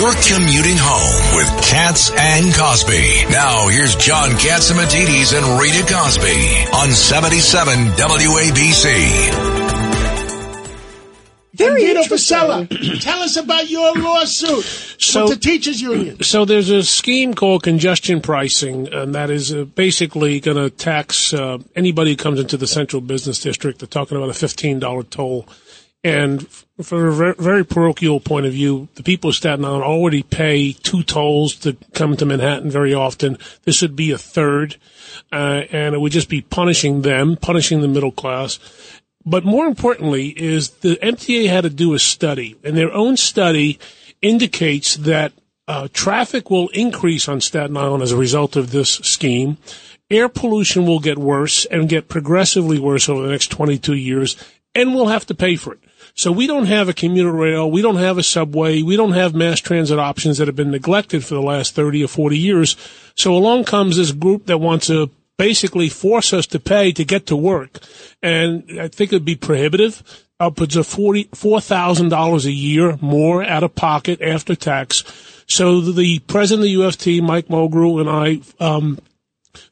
You're commuting home with Cats and Cosby. Now here's John Catsimatidis and Rita Cosby on 77 WABC. Very Guido interesting. Tell us about your lawsuit So- with the teachers union. So there's a scheme called congestion pricing, and that is uh, basically going to tax uh, anybody who comes into the central business district. They're talking about a $15 toll. And from a very parochial point of view, the people of Staten Island already pay two tolls to come to Manhattan very often. This would be a third, uh, and it would just be punishing them, punishing the middle class. But more importantly is the MTA had to do a study, and their own study indicates that uh, traffic will increase on Staten Island as a result of this scheme. Air pollution will get worse and get progressively worse over the next 22 years, and we'll have to pay for it. So we don't have a commuter rail, we don't have a subway, we don't have mass transit options that have been neglected for the last 30 or 40 years. So along comes this group that wants to basically force us to pay to get to work. And I think it'd be prohibitive, upwards of forty four thousand dollars a year more out of pocket after tax. So the president of the UFT, Mike Mulgrew, and I um,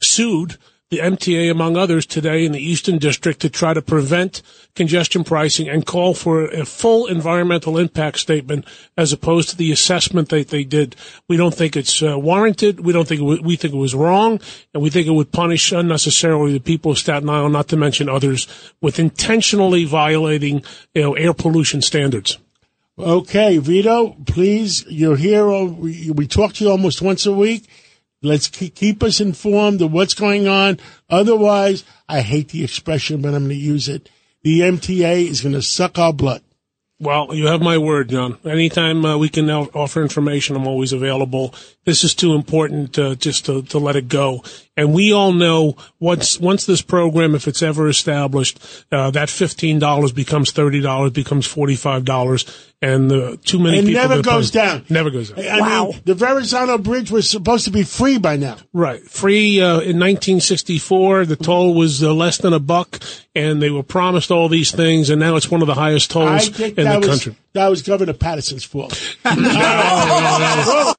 sued the MTA, among others, today in the Eastern District to try to prevent congestion pricing and call for a full environmental impact statement as opposed to the assessment that they did. We don't think it's uh, warranted. We don't think it w- we think it was wrong, and we think it would punish unnecessarily the people of Staten Island, not to mention others, with intentionally violating you know air pollution standards. Okay, Vito, please, you're here. we talk to you almost once a week. Let's keep, keep us informed of what's going on. Otherwise, I hate the expression, but I'm going to use it. The MTA is going to suck our blood. Well, you have my word, John. Anytime uh, we can offer information, I'm always available. This is too important uh, just to, to let it go. And we all know once once this program, if it's ever established, uh, that fifteen dollars becomes thirty dollars, becomes forty five dollars, and the, too many It people never goes punished. down. Never goes down. I mean, the Verrazano Bridge was supposed to be free by now. Right. Free uh, in 1964. The toll was uh, less than a buck, and they were promised all these things, and now it's one of the highest tolls in the was country. that was Governor Paterson's fault.